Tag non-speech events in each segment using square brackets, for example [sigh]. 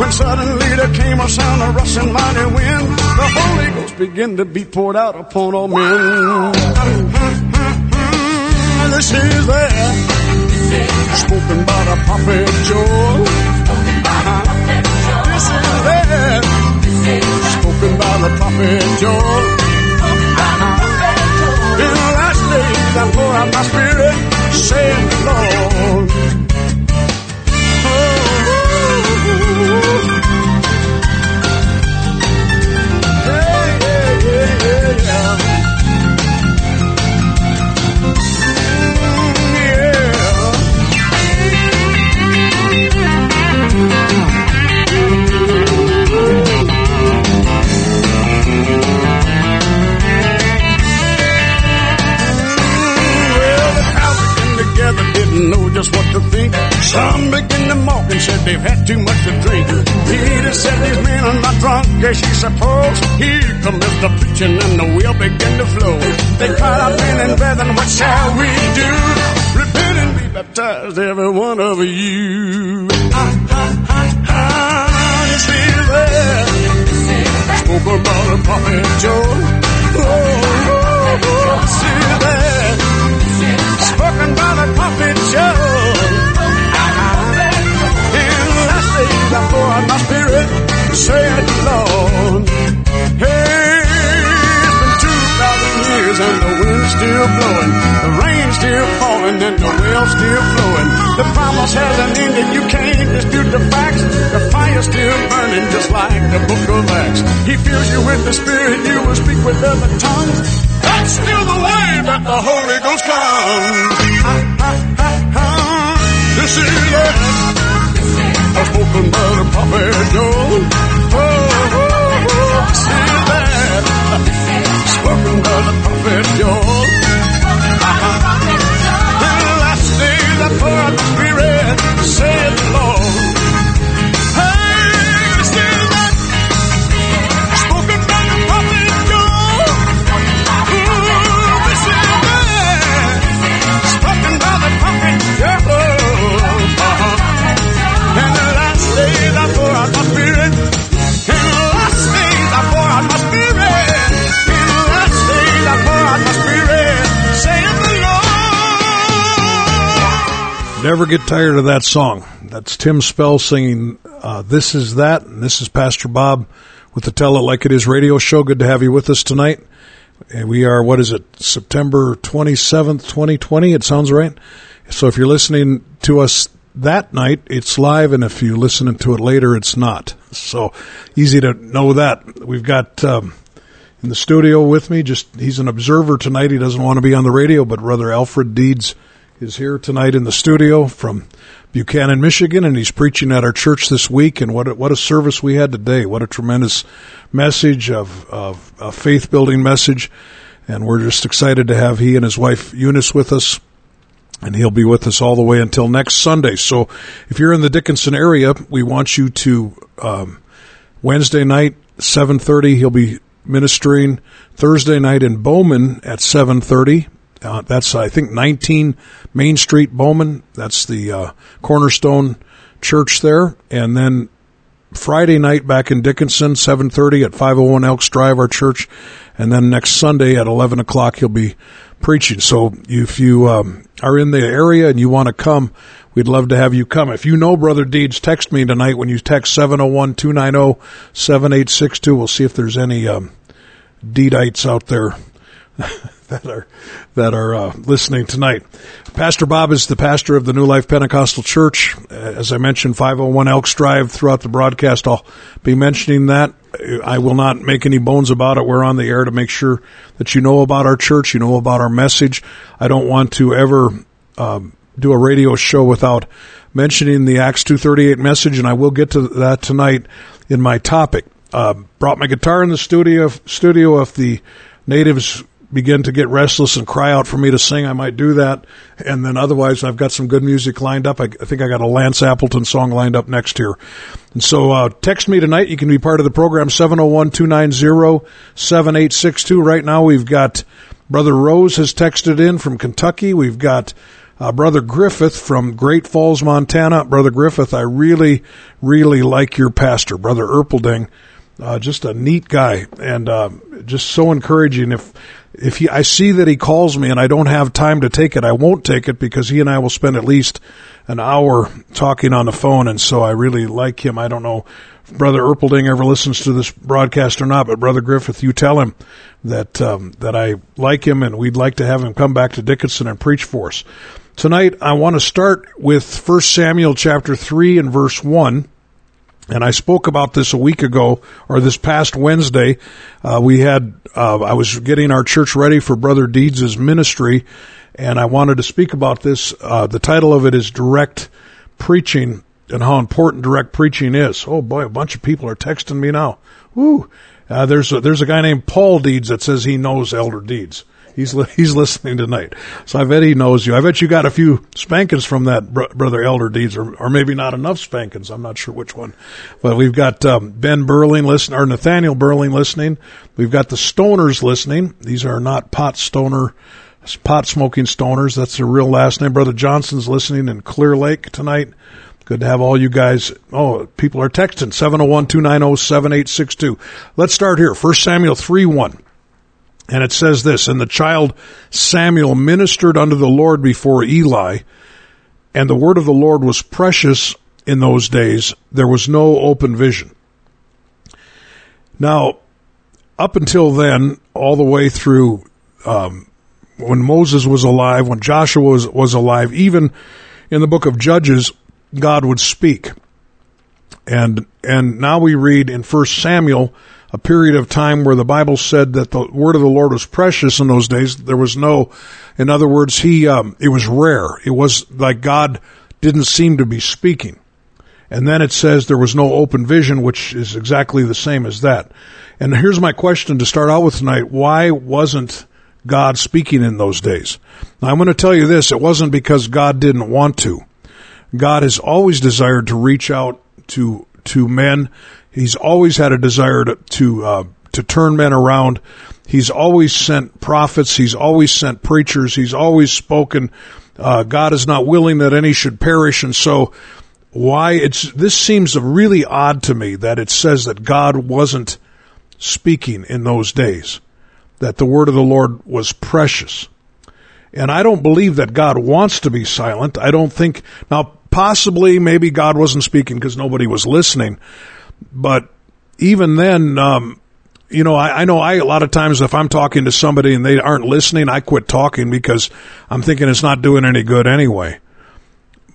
When suddenly there came a sound of rushing mighty wind, the Holy Ghost began to be poured out upon all men. This is that spoken by the prophet Joel. This is that spoken by the prophet Joel. In the last days I pour out my spirit, saith the Lord. To think. Some began to mock and said they've had too much to drink. Peter said these men are not drunk as you suppose. Here comes the preaching and the wheel began to flow. They cried out, men and brethren, what shall we do? Repent and be baptized, every one of you. Ah, ah, ah, ah, this is it. Spoke about the prophet Joel. Oh, oh, oh, is it spoken by the prophet Joel. Saith the Lord. Hey, it's been two thousand years and the wind's still blowing, the rain's still falling and the well's still flowing. The promise hasn't ended, you can't dispute the facts. The fire's still burning just like the book of Acts. He fills you with the spirit, you will speak with other tongues. That's still the way that the Holy Ghost comes. Ah, ah, ah, A spoken by the prophet Joel. Oh, oh, oh, is that. Spoken by the prophet Joel. Never get tired of that song. That's Tim Spell singing uh, This Is That, and this is Pastor Bob with the Tell It Like It Is radio show. Good to have you with us tonight. We are, what is it, September 27th, 2020? It sounds right. So if you're listening to us that night, it's live, and if you're listening to it later, it's not. So easy to know that. We've got um, in the studio with me, just he's an observer tonight. He doesn't want to be on the radio, but Brother Alfred Deeds is here tonight in the studio from Buchanan, Michigan, and he's preaching at our church this week. And what a, what a service we had today! What a tremendous message of, of a faith building message, and we're just excited to have he and his wife Eunice with us. And he'll be with us all the way until next Sunday. So, if you're in the Dickinson area, we want you to um, Wednesday night, seven thirty. He'll be ministering Thursday night in Bowman at seven thirty. Uh, that's I think 19 Main Street, Bowman. That's the uh, Cornerstone Church there, and then Friday night back in Dickinson, 7:30 at 501 Elks Drive, our church, and then next Sunday at 11 o'clock he'll be preaching. So if you um, are in the area and you want to come, we'd love to have you come. If you know Brother Deeds, text me tonight when you text 701-290-7862. We'll see if there's any um, Deedites out there [laughs] that are that are uh, listening tonight. Pastor Bob is the pastor of the New Life Pentecostal Church. As I mentioned, 501 Elks Drive throughout the broadcast. I'll be mentioning that. I will not make any bones about it. We're on the air to make sure that you know about our church, you know about our message. I don't want to ever um, do a radio show without mentioning the Acts 238 message, and I will get to that tonight in my topic. Uh, brought my guitar in the studio. Studio if the natives begin to get restless and cry out for me to sing, I might do that. And then otherwise, I've got some good music lined up. I, I think I got a Lance Appleton song lined up next here. And so, uh, text me tonight. You can be part of the program, 701-290-7862. Right now, we've got Brother Rose has texted in from Kentucky. We've got uh, Brother Griffith from Great Falls, Montana. Brother Griffith, I really, really like your pastor, Brother Erpelding. Uh, just a neat guy and uh, just so encouraging. If if he, I see that he calls me and I don't have time to take it, I won't take it because he and I will spend at least an hour talking on the phone. And so I really like him. I don't know if Brother Erpelding ever listens to this broadcast or not, but Brother Griffith, you tell him that, um, that I like him and we'd like to have him come back to Dickinson and preach for us. Tonight, I want to start with 1 Samuel chapter 3 and verse 1. And I spoke about this a week ago, or this past Wednesday. Uh, we had, uh, I was getting our church ready for Brother Deeds' ministry, and I wanted to speak about this. Uh, the title of it is Direct Preaching and how important direct preaching is. Oh boy, a bunch of people are texting me now. Woo! Uh, there's a, there's a guy named Paul Deeds that says he knows Elder Deeds. He's li- he's listening tonight, so I bet he knows you. I bet you got a few spankings from that br- brother Elder Deeds, or, or maybe not enough spankings. I'm not sure which one, but we've got um, Ben Burling listening, or Nathaniel Burling listening. We've got the Stoners listening. These are not pot stoner, pot smoking stoners. That's their real last name. Brother Johnson's listening in Clear Lake tonight. Good to have all you guys. Oh, people are texting 701-290-7862. Let's start here. First Samuel 3 1. And it says this, and the child Samuel ministered unto the Lord before Eli, and the word of the Lord was precious in those days. There was no open vision. Now, up until then, all the way through um, when Moses was alive, when Joshua was, was alive, even in the book of Judges, God would speak. And and now we read in First Samuel a period of time where the Bible said that the word of the Lord was precious in those days. There was no, in other words, he, um, it was rare. It was like God didn't seem to be speaking. And then it says there was no open vision, which is exactly the same as that. And here's my question to start out with tonight. Why wasn't God speaking in those days? Now I'm going to tell you this. It wasn't because God didn't want to. God has always desired to reach out to, to men He's always had a desire to to, uh, to turn men around. He's always sent prophets. He's always sent preachers. He's always spoken. Uh, God is not willing that any should perish, and so why it's this seems really odd to me that it says that God wasn't speaking in those days, that the word of the Lord was precious. And I don't believe that God wants to be silent. I don't think, now possibly maybe God wasn't speaking because nobody was listening, but even then, um, you know, I, I, know I a lot of times if I'm talking to somebody and they aren't listening, I quit talking because I'm thinking it's not doing any good anyway.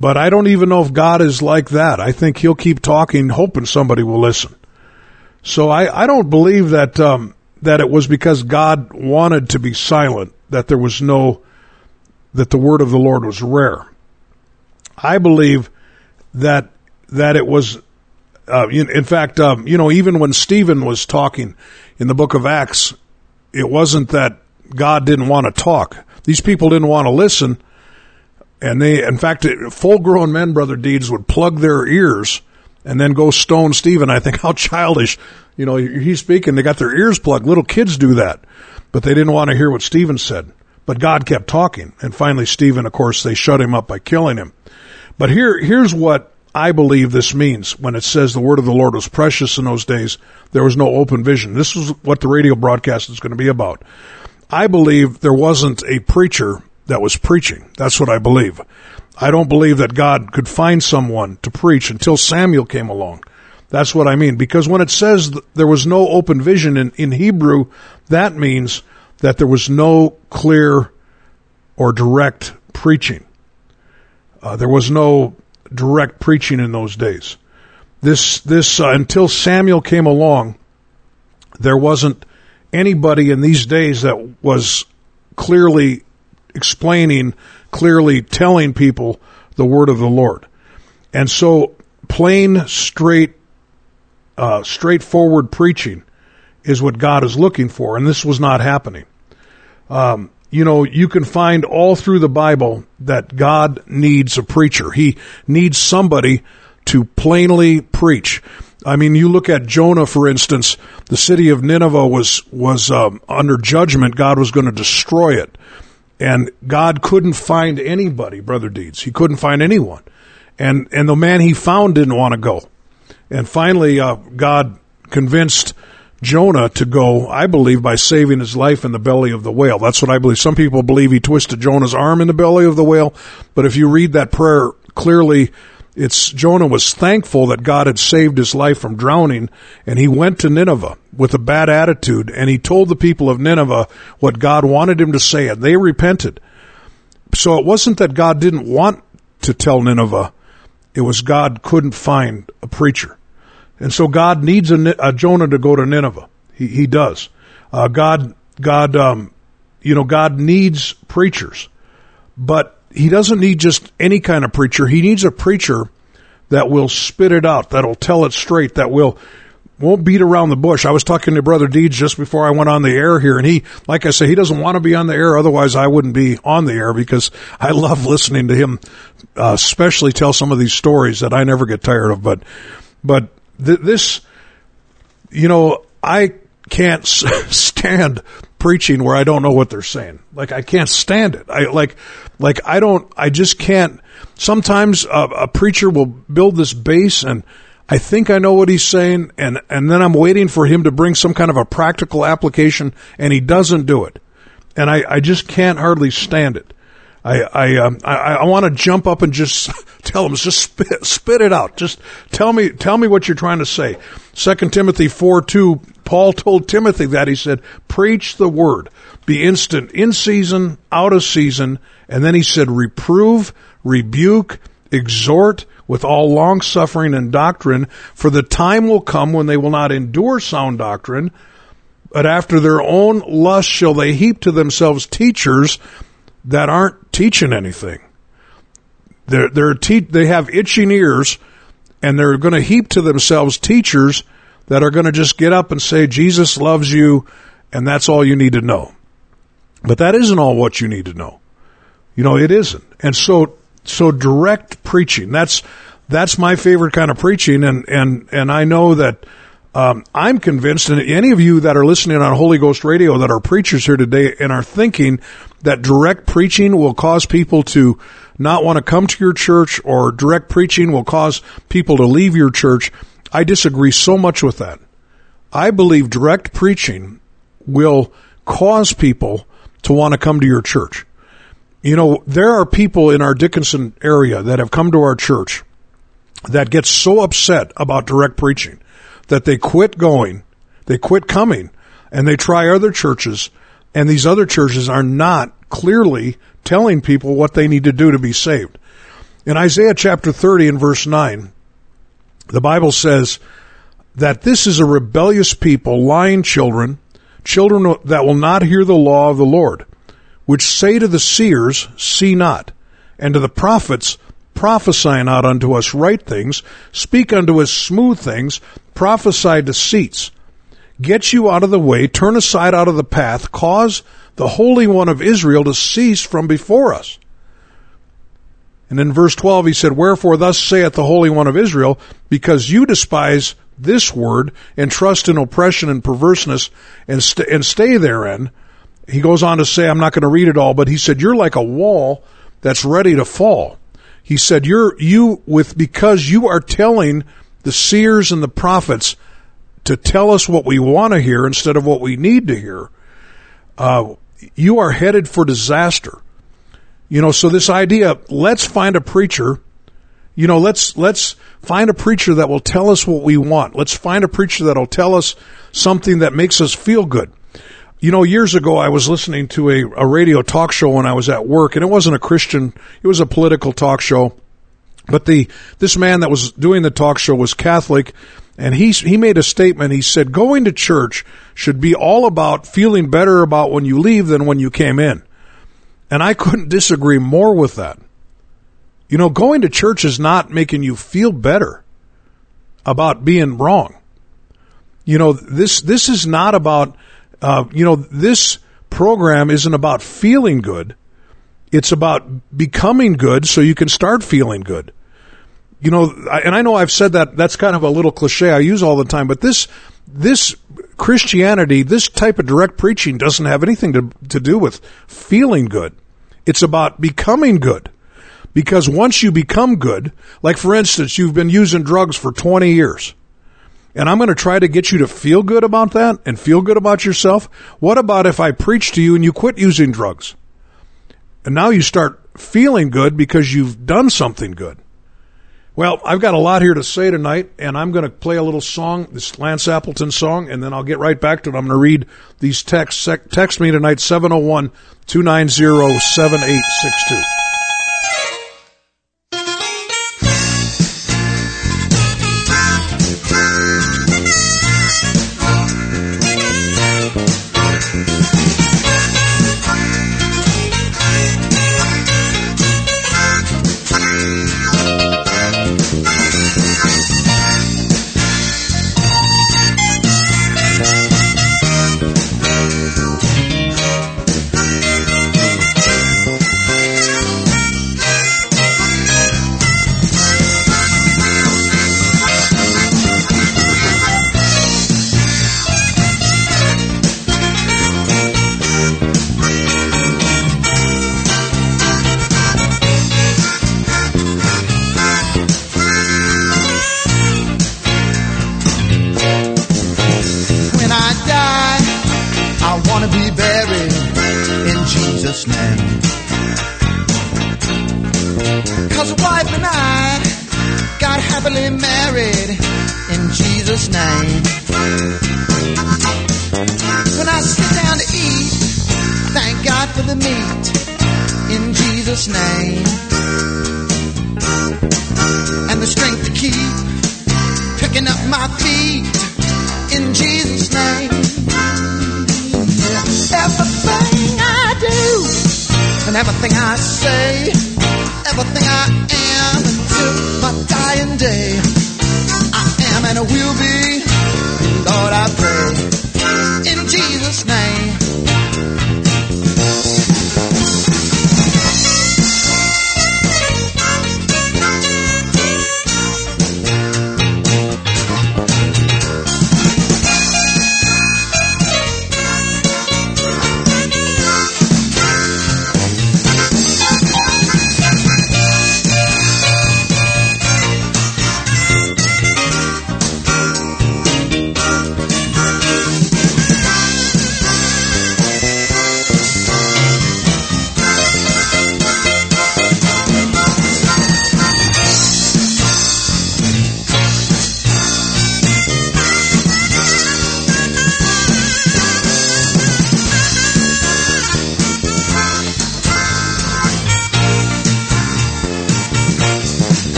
But I don't even know if God is like that. I think He'll keep talking, hoping somebody will listen. So I, I don't believe that um, that it was because God wanted to be silent that there was no that the word of the Lord was rare. I believe that that it was uh, in, fact, um, you know, even when Stephen was talking in the book of Acts, it wasn't that God didn't want to talk. These people didn't want to listen. And they, in fact, full grown men, Brother Deeds, would plug their ears and then go stone Stephen. I think [laughs] how childish, you know, he's speaking. They got their ears plugged. Little kids do that, but they didn't want to hear what Stephen said. But God kept talking. And finally, Stephen, of course, they shut him up by killing him. But here, here's what I believe this means when it says the word of the Lord was precious in those days. There was no open vision. This is what the radio broadcast is going to be about. I believe there wasn't a preacher that was preaching. That's what I believe. I don't believe that God could find someone to preach until Samuel came along. That's what I mean. Because when it says there was no open vision in, in Hebrew, that means that there was no clear or direct preaching. Uh, there was no direct preaching in those days. This, this, uh, until Samuel came along, there wasn't anybody in these days that was clearly explaining, clearly telling people the word of the Lord. And so plain, straight, uh, straightforward preaching is what God is looking for, and this was not happening. Um, you know, you can find all through the Bible that God needs a preacher. He needs somebody to plainly preach. I mean, you look at Jonah, for instance. The city of Nineveh was was um, under judgment. God was going to destroy it, and God couldn't find anybody, brother Deeds. He couldn't find anyone, and and the man he found didn't want to go. And finally, uh, God convinced Jonah to go, I believe, by saving his life in the belly of the whale. That's what I believe. Some people believe he twisted Jonah's arm in the belly of the whale, but if you read that prayer clearly, it's Jonah was thankful that God had saved his life from drowning, and he went to Nineveh with a bad attitude, and he told the people of Nineveh what God wanted him to say, and they repented. So it wasn't that God didn't want to tell Nineveh, it was God couldn't find a preacher. And so God needs a, a Jonah to go to Nineveh. He, he does. Uh, God, God, um, you know, God needs preachers, but he doesn't need just any kind of preacher. He needs a preacher that will spit it out, that'll tell it straight, that will won't beat around the bush. I was talking to Brother Deeds just before I went on the air here, and he, like I say, he doesn't want to be on the air. Otherwise, I wouldn't be on the air because I [laughs] love listening to him, uh, especially tell some of these stories that I never get tired of. But, but th- this, you know, I can't [laughs] stand preaching where I don't know what they're saying. Like I can't stand it. I like, like I don't. I just can't. Sometimes a, a preacher will build this base and. I think I know what he's saying, and, and then I'm waiting for him to bring some kind of a practical application, and he doesn't do it. And I, I just can't hardly stand it. I I um, I, I want to jump up and just [laughs] tell them, just spit spit it out. Just tell me tell me what you're trying to say. Second Timothy four two. Paul told Timothy that he said, "Preach the word, be instant, in season, out of season." And then he said, "Reprove, rebuke, exhort." With all long suffering and doctrine, for the time will come when they will not endure sound doctrine, but after their own lust shall they heap to themselves teachers that aren't teaching anything. They're, they're te- they have itching ears and they're going to heap to themselves teachers that are going to just get up and say, Jesus loves you and that's all you need to know. But that isn't all what you need to know. You know, it isn't. And so, so direct preaching, that's, that's my favorite kind of preaching. And, and, and I know that, um, I'm convinced, and any of you that are listening on Holy Ghost Radio that are preachers here today and are thinking that direct preaching will cause people to not want to come to your church or direct preaching will cause people to leave your church, I disagree so much with that. I believe direct preaching will cause people to want to come to your church. You know, there are people in our Dickinson area that have come to our church that get so upset about direct preaching that they quit going, they quit coming, and they try other churches, and these other churches are not clearly telling people what they need to do to be saved. In Isaiah chapter 30 and verse 9, the Bible says that this is a rebellious people, lying children, children that will not hear the law of the Lord, which say to the seers, See not, and to the prophets, prophesy not unto us right things, speak unto us smooth things, prophesy deceits. Get you out of the way, turn aside out of the path, cause the Holy One of Israel to cease from before us. And in verse 12 he said, Wherefore thus saith the Holy One of Israel, because you despise this word and trust in oppression and perverseness and, st- and stay therein. He goes on to say, I'm not going to read it all, but he said, You're like a wall that's ready to fall. He said, "You're you with because you are telling the seers and the prophets to tell us what we want to hear instead of what we need to hear. Uh, you are headed for disaster." You know, so this idea, let's find a preacher. You know, let's let's find a preacher that will tell us what we want. Let's find a preacher that'll tell us something that makes us feel good. You know, years ago, I was listening to a, a radio talk show when I was at work, and it wasn't a Christian, it was a political talk show. But the, this man that was doing the talk show was Catholic, and he, he made a statement. He said, going to church should be all about feeling better about when you leave than when you came in. And I couldn't disagree more with that. You know, going to church is not making you feel better about being wrong. You know, this, this is not about uh, you know, this program isn't about feeling good. It's about becoming good so you can start feeling good. You know, and I know I've said that, that's kind of a little cliche I use all the time, but this, this Christianity, this type of direct preaching doesn't have anything to, to do with feeling good. It's about becoming good. Because once you become good, like for instance, you've been using drugs for 20 years and I'm going to try to get you to feel good about that and feel good about yourself. What about if I preach to you and you quit using drugs? And now you start feeling good because you've done something good. Well, I've got a lot here to say tonight, and I'm going to play a little song, this Lance Appleton song, and then I'll get right back to it. I'm going to read these texts. Text me tonight, 701 290 7862.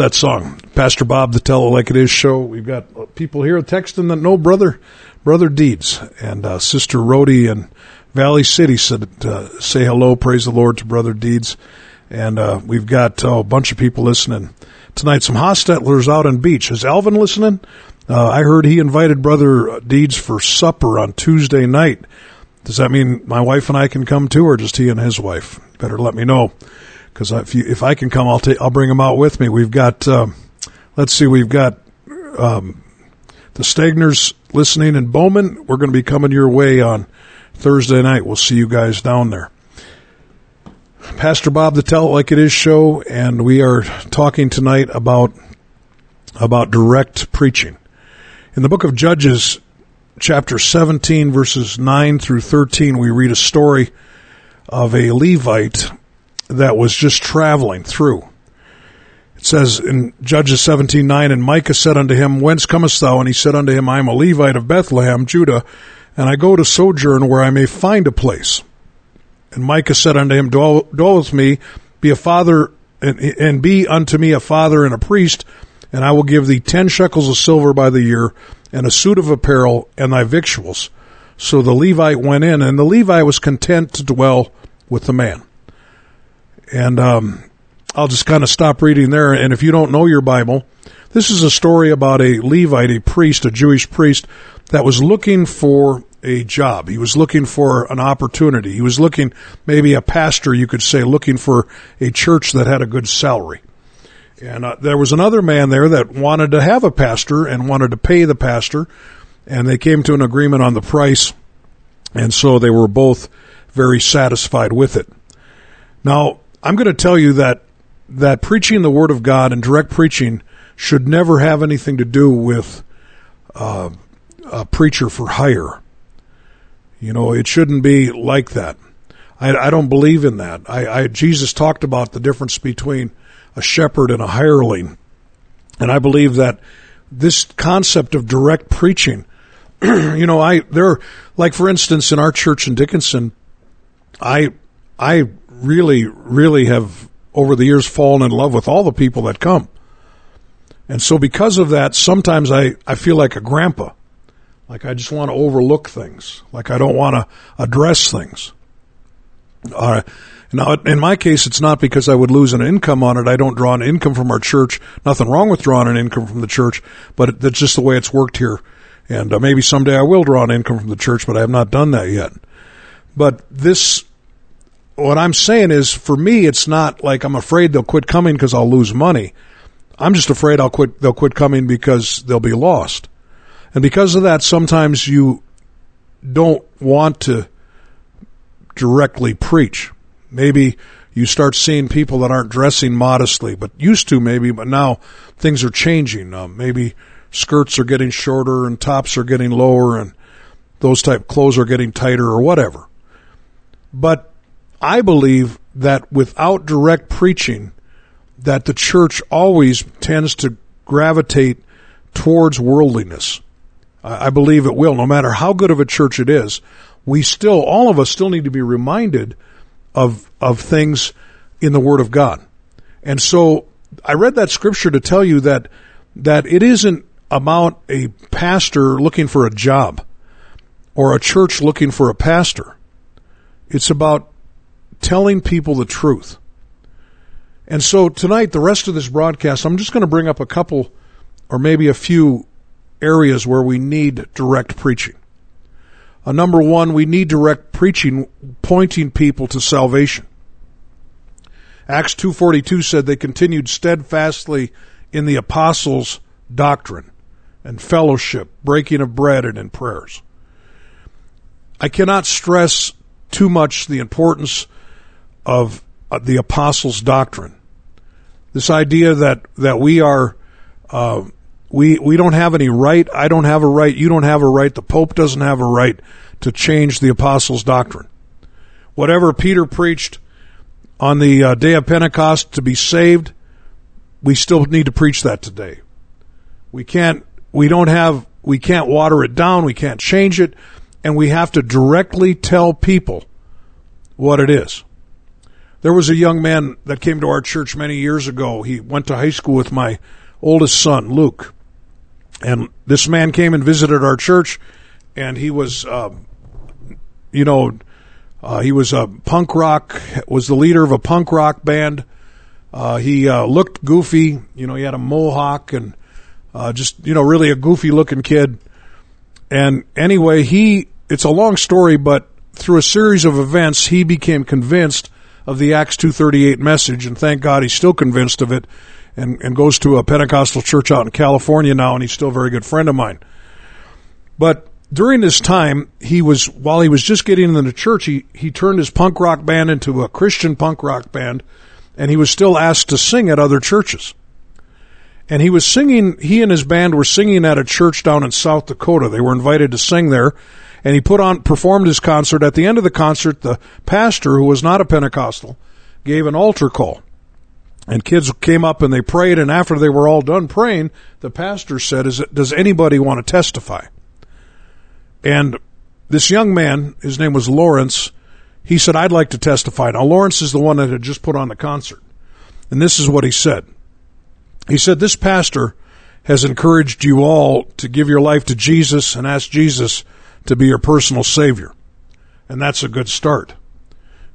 That song. Pastor Bob, the Tell It Like It Is show. We've got people here texting that know brother, brother Deeds and uh, Sister Rhodey and Valley City said, uh, say hello, praise the Lord to brother Deeds. And uh, we've got oh, a bunch of people listening tonight. Some Hostettlers out on beach. Is Alvin listening? Uh, I heard he invited brother Deeds for supper on Tuesday night. Does that mean my wife and I can come too, or just he and his wife? Better let me know because if you, if I can come, I'll take I'll bring them out with me. We've got um, let's see, we've got um, the Stagners listening in Bowman. We're going to be coming your way on Thursday night. We'll see you guys down there. Pastor Bob, the Tell It Like It Is show, and we are talking tonight about about direct preaching. In the book of Judges, chapter 17, verses 9 through 13, we read a story of a Levite that was just traveling through. It says in Judges 17, 9, And Micah said unto him, Whence comest thou? And he said unto him, I am a Levite of Bethlehem, Judah, and I go to sojourn where I may find a place. And Micah said unto him, Dwell, dwell with me, be a father, and, and be unto me a father and a priest, and I will give thee ten shekels of silver by the year, and a suit of apparel, and thy victuals. So the Levite went in, and the Levite was content to dwell with the man. And um, I'll just kind of stop reading there. And if you don't know your Bible, this is a story about a Levite, a priest, a Jewish priest, that was looking for a job. He was looking for an opportunity. He was looking, maybe a pastor, you could say, looking for a church that had a good salary. And uh, there was another man there that wanted to have a pastor and wanted to pay the pastor, and they came to an agreement on the price, and so they were both very satisfied with it. Now, I'm going to tell you that that preaching the Word of God and direct preaching should never have anything to do with uh, a preacher for hire. You know, it shouldn't be like that. I, I don't believe in that. I, I, Jesus talked about the difference between a shepherd and a hireling, and I believe that this concept of direct preaching. [clears throat] you know, I there, like for instance, in our church in Dickinson, I I really, really have over the years fallen in love with all the people that come. And so because of that, sometimes I, I feel like a grandpa. Like I just want to overlook things. Like I don't want to address things. Uh, now, in my case, it's not because I would lose an income on it. I don't draw an income from our church. Nothing wrong with drawing an income from the church, but that's just the way it's worked here. And uh, maybe someday I will draw an income from the church, but I have not done that yet. But this what I'm saying is, for me, it's not like I'm afraid they'll quit coming because I'll lose money. I'm just afraid I'll quit. They'll quit coming because they'll be lost, and because of that, sometimes you don't want to directly preach. Maybe you start seeing people that aren't dressing modestly, but used to maybe, but now things are changing. Uh, maybe skirts are getting shorter and tops are getting lower, and those type clothes are getting tighter or whatever. But I believe that without direct preaching, that the church always tends to gravitate towards worldliness. I believe it will, no matter how good of a church it is. We still, all of us still need to be reminded of, of things in the Word of God. And so I read that scripture to tell you that, that it isn't about a pastor looking for a job or a church looking for a pastor. It's about telling people the truth. And so tonight, the rest of this broadcast, I'm just going to bring up a couple or maybe a few areas where we need direct preaching. Uh, number one, we need direct preaching pointing people to salvation. Acts 2.42 said they continued steadfastly in the apostles' doctrine and fellowship, breaking of bread and in prayers. I cannot stress too much the importance of uh, the apostles' doctrine. This idea that that we are uh, we we don't have any right. I don't have a right. You don't have a right. The Pope doesn't have a right to change the apostles' doctrine. Whatever Peter preached on the uh, day of Pentecost to be saved, we still need to preach that today. We can't. We don't have. We can't water it down. We can't change it, and we have to directly tell people what it is. There was a young man that came to our church many years ago. He went to high school with my oldest son, Luke. And this man came and visited our church, and he was, uh, you know, uh, he was a punk rock, was the leader of a punk rock band. Uh, he uh, looked goofy, you know, he had a mohawk and uh, just, you know, really a goofy looking kid. And anyway, he, it's a long story, but through a series of events, he became convinced of the Acts 238 message, and thank God he's still convinced of it and, and goes to a Pentecostal church out in California now, and he's still a very good friend of mine. But during this time, he was, while he was just getting into church, he, he turned his punk rock band into a Christian punk rock band, and he was still asked to sing at other churches. And he was singing, he and his band were singing at a church down in South Dakota. They were invited to sing there, and he put on, performed his concert. At the end of the concert, the pastor, who was not a Pentecostal, gave an altar call. And kids came up and they prayed, and after they were all done praying, the pastor said, Is it, Does anybody want to testify? And this young man, his name was Lawrence, he said, I'd like to testify. Now, Lawrence is the one that had just put on the concert. And this is what he said. He said, This pastor has encouraged you all to give your life to Jesus and ask Jesus to be your personal Savior. And that's a good start.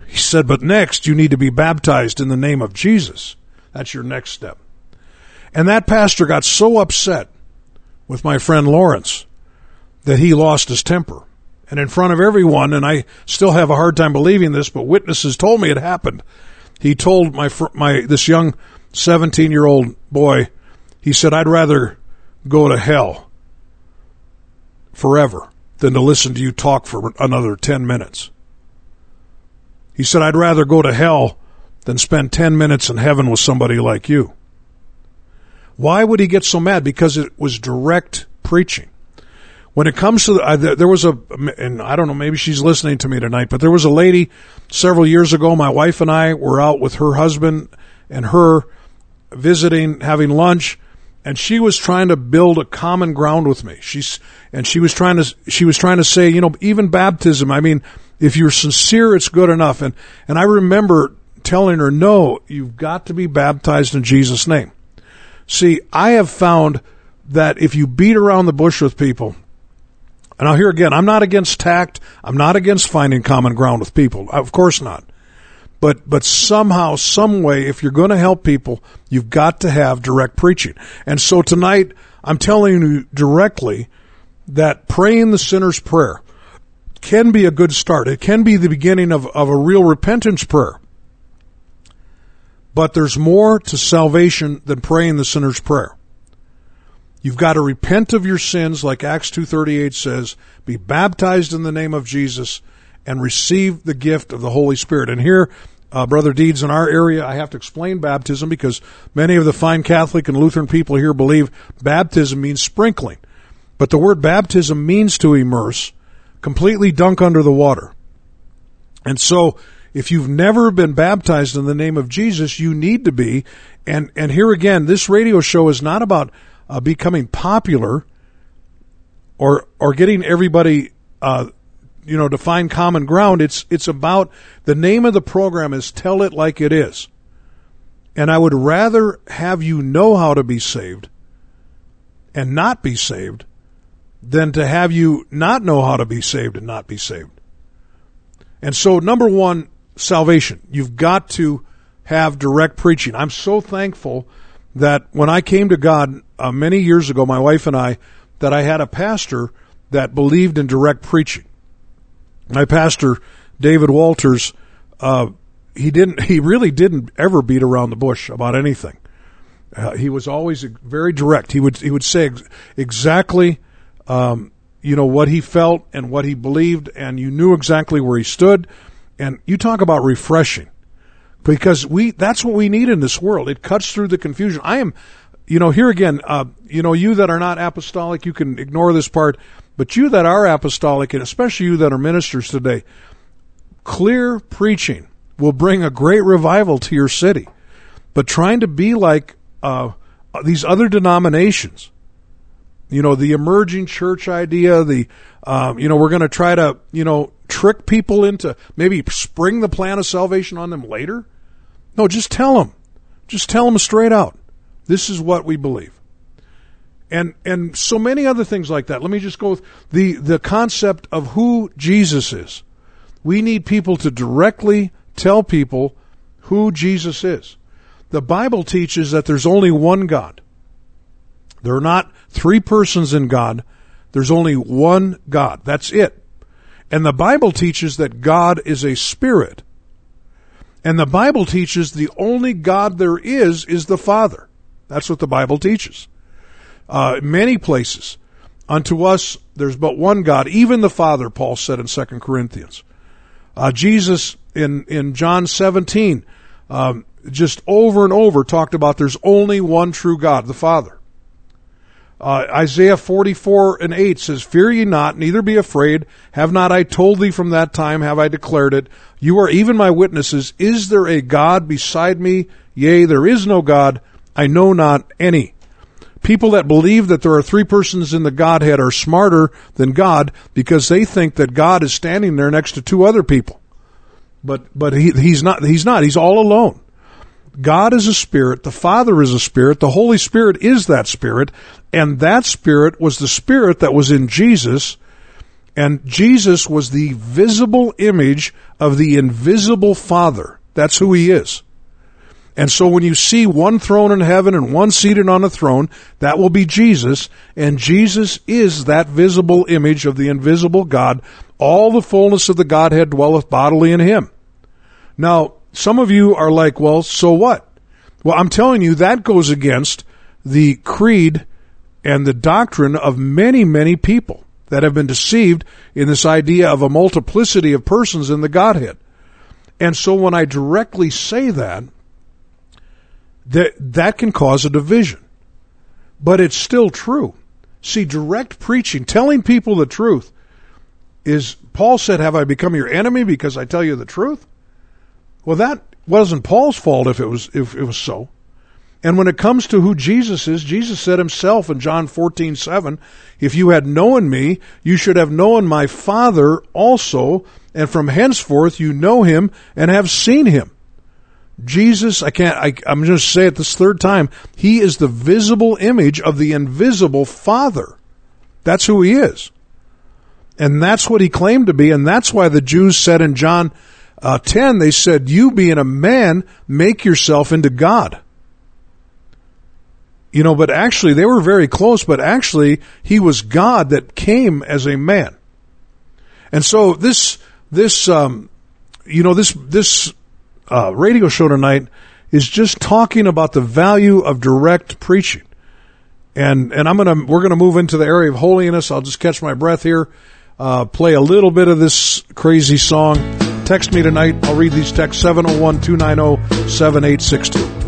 He said, But next, you need to be baptized in the name of Jesus. That's your next step. And that pastor got so upset with my friend Lawrence that he lost his temper. And in front of everyone, and I still have a hard time believing this, but witnesses told me it happened. He told my my this young 17 year old boy, he said, "I'd rather go to hell forever than to listen to you talk for another 10 minutes." He said, "I'd rather go to hell than spend 10 minutes in heaven with somebody like you." Why would he get so mad? Because it was direct preaching when it comes to the, there was a, and I don't know, maybe she's listening to me tonight, but there was a lady several years ago. My wife and I were out with her husband and her visiting, having lunch, and she was trying to build a common ground with me. She's, and she was trying to, she was trying to say, you know, even baptism, I mean, if you're sincere, it's good enough. And, and I remember telling her, no, you've got to be baptized in Jesus' name. See, I have found that if you beat around the bush with people, and now here again, I'm not against tact. I'm not against finding common ground with people. Of course not. But, but somehow, some way, if you're going to help people, you've got to have direct preaching. And so tonight, I'm telling you directly that praying the sinner's prayer can be a good start. It can be the beginning of, of a real repentance prayer. But there's more to salvation than praying the sinner's prayer. You've got to repent of your sins, like Acts 2.38 says, be baptized in the name of Jesus, and receive the gift of the Holy Spirit. And here, uh, Brother Deeds, in our area, I have to explain baptism because many of the fine Catholic and Lutheran people here believe baptism means sprinkling. But the word baptism means to immerse, completely dunk under the water. And so, if you've never been baptized in the name of Jesus, you need to be. And, and here again, this radio show is not about uh, becoming popular or or getting everybody uh, you know to find common ground. It's it's about the name of the program is tell it like it is, and I would rather have you know how to be saved and not be saved than to have you not know how to be saved and not be saved. And so, number one, salvation. You've got to have direct preaching. I'm so thankful that when I came to God uh, many years ago, my wife and I, that I had a pastor that believed in direct preaching. My pastor, David Walters, uh, he didn't, he really didn't ever beat around the bush about anything. Uh, he was always very direct. He would, he would say ex- exactly, um, you know, what he felt and what he believed, and you knew exactly where he stood. And you talk about refreshing because we that's what we need in this world. It cuts through the confusion. I am, you know, here again, uh, you know, you that are not apostolic, you can ignore this part, but you that are apostolic, and especially you that are ministers today, clear preaching will bring a great revival to your city. But trying to be like uh, these other denominations, you know, the emerging church idea, the, um, you know, we're going to try to, you know, trick people into maybe spring the plan of salvation on them later No, just tell them. Just tell them straight out. This is what we believe. And and so many other things like that. Let me just go with the the concept of who Jesus is. We need people to directly tell people who Jesus is. The Bible teaches that there's only one God. There are not three persons in God. There's only one God. That's it. And the Bible teaches that God is a spirit. And the Bible teaches the only God there is is the Father. That's what the Bible teaches. Uh, many places. Unto us, there's but one God, even the Father, Paul said in 2 Corinthians. Uh, Jesus in, in John 17, um, just over and over talked about there's only one true God, the Father. Uh, Isaiah 44 and 8 says, Fear ye not, neither be afraid. Have not I told thee from that time, have I declared it? You are even my witnesses. Is there a God beside me? Yea, there is no God. I know not any. People that believe that there are three persons in the Godhead are smarter than God because they think that God is standing there next to two other people. But, but he, he's not, he's not. He's all alone. God is a spirit, the Father is a spirit, the Holy Spirit is that spirit, and that spirit was the spirit that was in Jesus, and Jesus was the visible image of the invisible Father. That's who he is. And so when you see one throne in heaven and one seated on a throne, that will be Jesus, and Jesus is that visible image of the invisible God. All the fullness of the Godhead dwelleth bodily in him. Now, some of you are like, well, so what? Well, I'm telling you, that goes against the creed and the doctrine of many, many people that have been deceived in this idea of a multiplicity of persons in the Godhead. And so when I directly say that, that, that can cause a division. But it's still true. See, direct preaching, telling people the truth, is Paul said, Have I become your enemy because I tell you the truth? Well, that wasn't Paul's fault if it was if it was so. And when it comes to who Jesus is, Jesus said himself in John 14, 7, if you had known me, you should have known my Father also, and from henceforth you know him and have seen him. Jesus, I can't, I, I'm to say it this third time, he is the visible image of the invisible Father. That's who he is. And that's what he claimed to be, and that's why the Jews said in John uh, 10, they said, You being a man, make yourself into God. You know, but actually, they were very close, but actually, he was God that came as a man. And so this, this, um, you know, this, this, uh, radio show tonight is just talking about the value of direct preaching. And, and I'm gonna, we're gonna move into the area of holiness. I'll just catch my breath here, uh, play a little bit of this crazy song. Text me tonight. I'll read these texts 701 290 7862.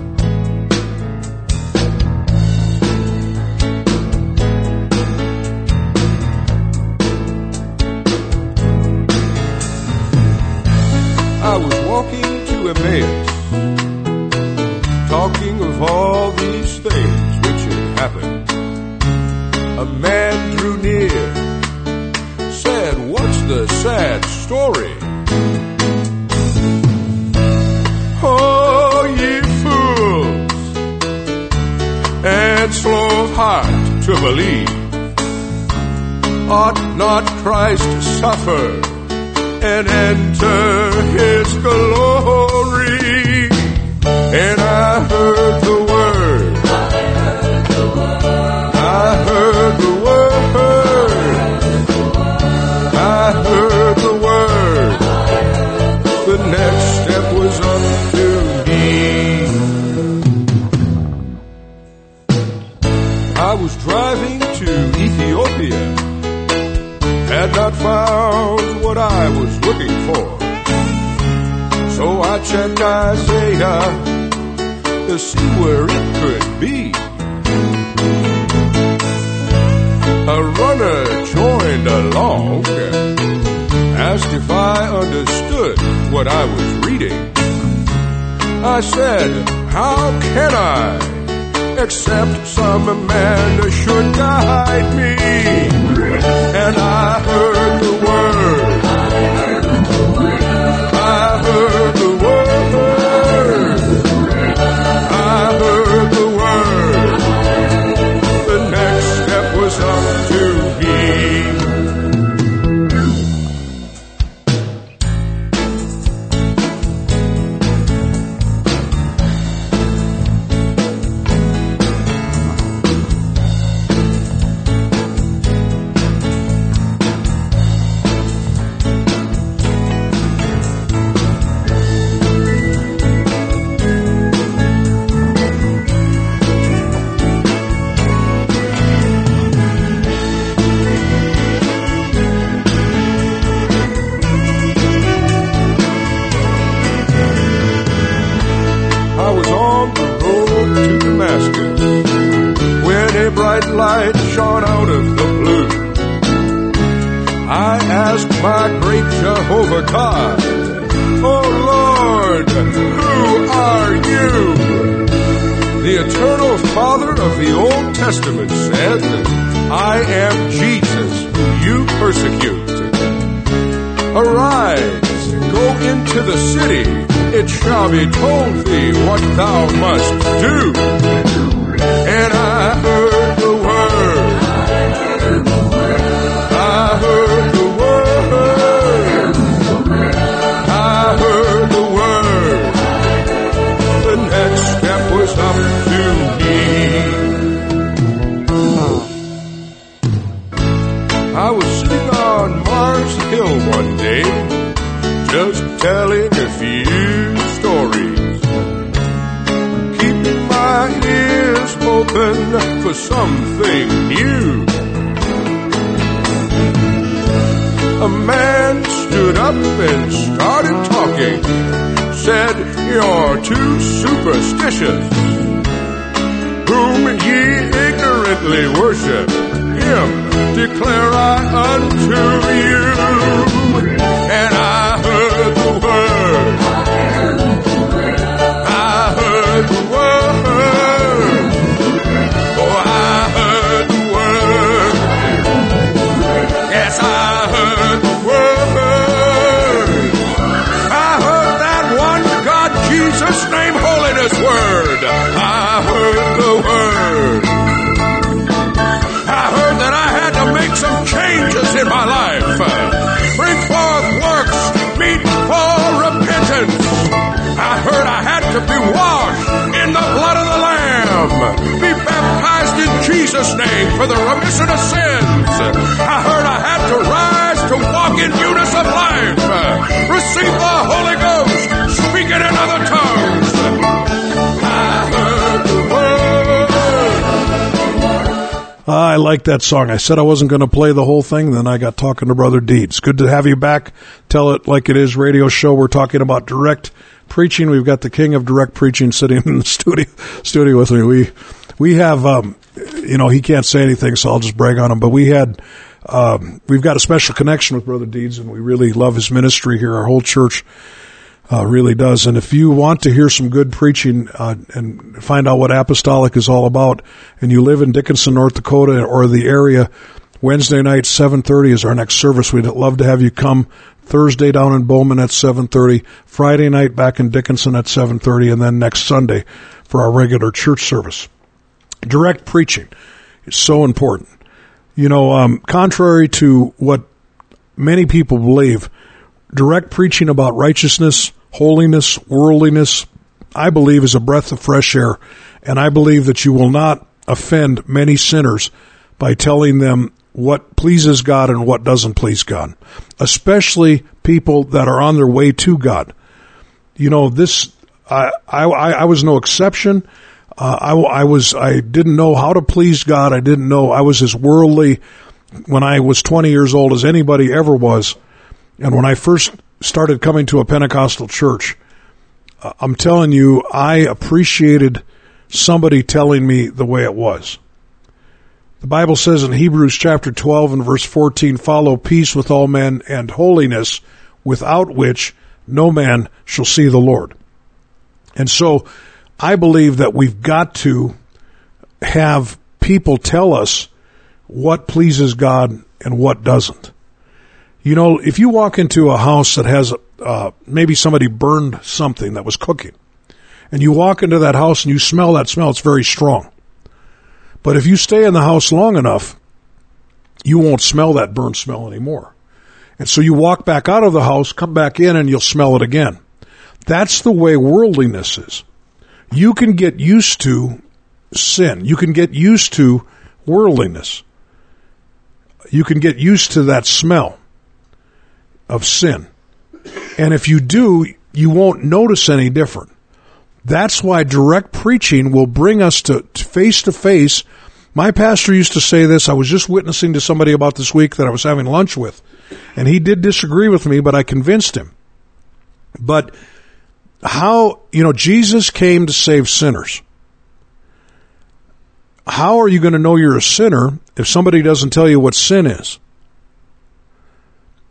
For the remission of sins. I heard I had to rise to walk in newness of life. Receive the Holy Ghost. Speak it in other tongues. I heard the word. I like that song. I said I wasn't going to play the whole thing, then I got talking to Brother Deeds. Good to have you back. Tell it like it is radio show. We're talking about direct preaching. We've got the king of direct preaching sitting [laughs] in the studio studio with me. We we have um, you know he can't say anything, so I'll just brag on him. But we had um, we've got a special connection with Brother Deeds, and we really love his ministry here. Our whole church uh, really does. And if you want to hear some good preaching uh, and find out what apostolic is all about, and you live in Dickinson, North Dakota, or the area, Wednesday night, 7.30 is our next service. We'd love to have you come. Thursday down in Bowman at 7.30, Friday night back in Dickinson at 7.30, and then next Sunday for our regular church service. Direct preaching is so important. You know, um, contrary to what many people believe, direct preaching about righteousness, holiness, worldliness, I believe is a breath of fresh air. And I believe that you will not offend many sinners by telling them what pleases God and what doesn't please God, especially people that are on their way to God. You know, this, I, I, I was no exception. Uh, I, I was, I didn't know how to please God. I didn't know, I was as worldly when I was 20 years old as anybody ever was. And when I first started coming to a Pentecostal church, uh, I'm telling you, I appreciated somebody telling me the way it was. The Bible says in Hebrews chapter 12 and verse 14, follow peace with all men and holiness, without which no man shall see the Lord. And so I believe that we've got to have people tell us what pleases God and what doesn't. You know, if you walk into a house that has uh, maybe somebody burned something that was cooking, and you walk into that house and you smell that smell, it's very strong. But if you stay in the house long enough, you won't smell that burnt smell anymore. And so you walk back out of the house, come back in, and you'll smell it again. That's the way worldliness is. You can get used to sin. You can get used to worldliness. You can get used to that smell of sin. And if you do, you won't notice any different. That's why direct preaching will bring us to face to face. My pastor used to say this. I was just witnessing to somebody about this week that I was having lunch with, and he did disagree with me, but I convinced him. But how, you know, Jesus came to save sinners. How are you going to know you're a sinner if somebody doesn't tell you what sin is?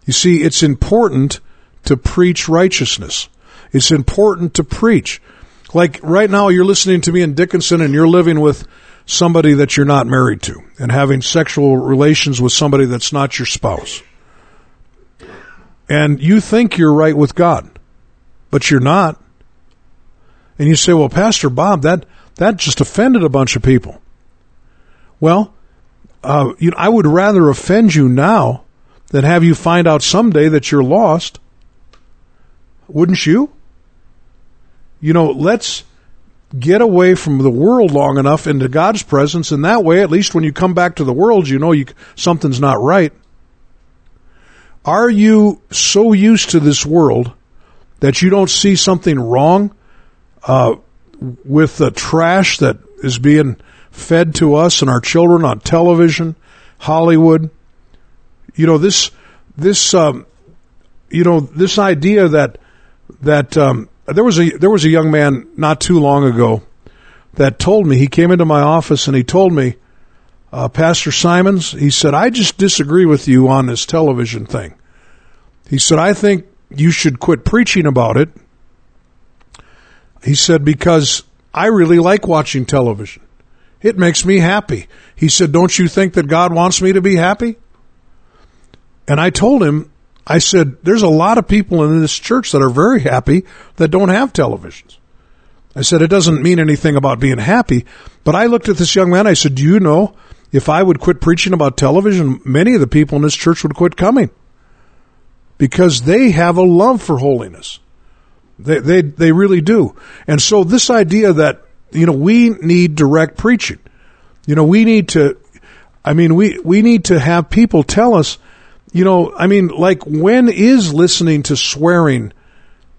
You see, it's important to preach righteousness. It's important to preach. Like right now, you're listening to me in Dickinson and you're living with somebody that you're not married to and having sexual relations with somebody that's not your spouse. And you think you're right with God, but you're not. And you say, well, Pastor Bob, that, that just offended a bunch of people. Well, uh, you know, I would rather offend you now than have you find out someday that you're lost. Wouldn't you? You know, let's get away from the world long enough into God's presence, and that way, at least when you come back to the world, you know you, something's not right. Are you so used to this world that you don't see something wrong uh, with the trash that is being fed to us and our children on television, Hollywood? You know this this um, you know this idea that that um, there was a there was a young man not too long ago that told me he came into my office and he told me, uh, Pastor Simons, he said I just disagree with you on this television thing. He said I think you should quit preaching about it. He said because I really like watching television. It makes me happy. He said, Don't you think that God wants me to be happy? And I told him, I said, there's a lot of people in this church that are very happy that don't have televisions. I said, it doesn't mean anything about being happy. But I looked at this young man. I said, do you know if I would quit preaching about television, many of the people in this church would quit coming because they have a love for holiness. They, they, they really do. And so this idea that, you know, we need direct preaching. You know, we need to, I mean, we, we need to have people tell us, you know, I mean, like when is listening to swearing,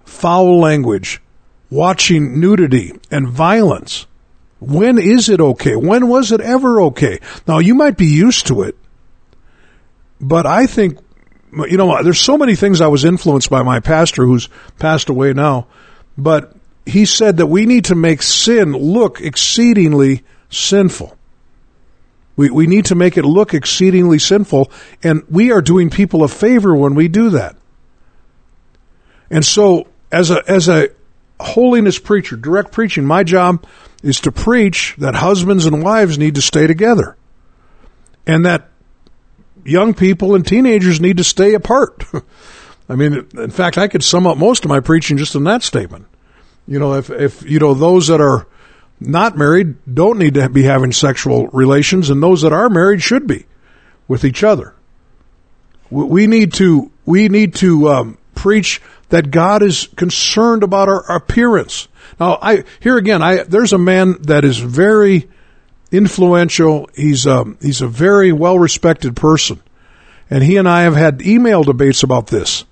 foul language, watching nudity and violence? When is it okay? When was it ever okay? Now you might be used to it, but I think, you know, there's so many things I was influenced by my pastor who's passed away now, but he said that we need to make sin look exceedingly sinful. We, we need to make it look exceedingly sinful, and we are doing people a favor when we do that. And so, as a, as a holiness preacher, direct preaching, my job is to preach that husbands and wives need to stay together. And that young people and teenagers need to stay apart. [laughs] I mean, in fact, I could sum up most of my preaching just in that statement. You know, if, if, you know, those that are not married don't need to be having sexual relations, and those that are married should be with each other. We need to we need to um, preach that God is concerned about our appearance. Now, I here again, I there's a man that is very influential. He's um, he's a very well respected person, and he and I have had email debates about this.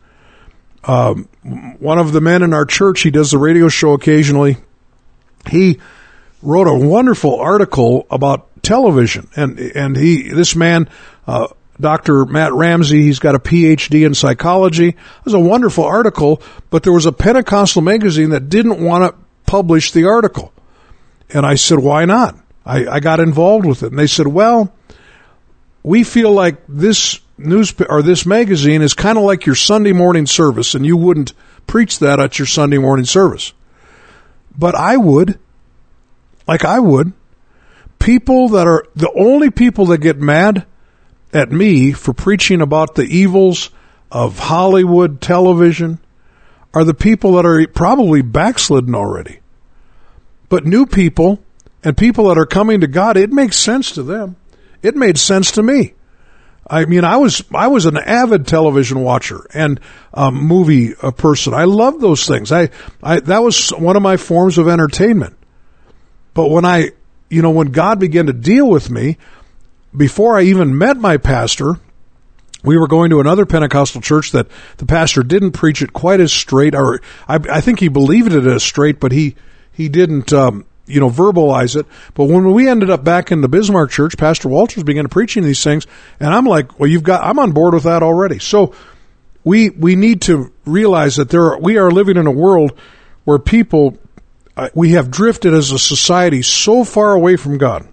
Um, one of the men in our church, he does the radio show occasionally. He wrote a wonderful article about television, and and he this man. Uh, Dr. Matt Ramsey, he's got a PhD in psychology. It was a wonderful article, but there was a Pentecostal magazine that didn't want to publish the article. And I said, why not? I, I got involved with it. And they said, well, we feel like this news or this magazine is kind of like your Sunday morning service, and you wouldn't preach that at your Sunday morning service. But I would like I would. People that are the only people that get mad at me for preaching about the evils of Hollywood television are the people that are probably backslidden already. But new people and people that are coming to God, it makes sense to them. It made sense to me. I mean, I was I was an avid television watcher and um, movie person. I loved those things. I, I that was one of my forms of entertainment. But when I, you know, when God began to deal with me, before I even met my pastor, we were going to another Pentecostal church that the pastor didn't preach it quite as straight, or I, I think he believed it as straight, but he he didn't, um, you know, verbalize it. But when we ended up back in the Bismarck church, Pastor Walters began preaching these things, and I'm like, well, you've got, I'm on board with that already. So we we need to realize that there are, we are living in a world where people we have drifted as a society so far away from God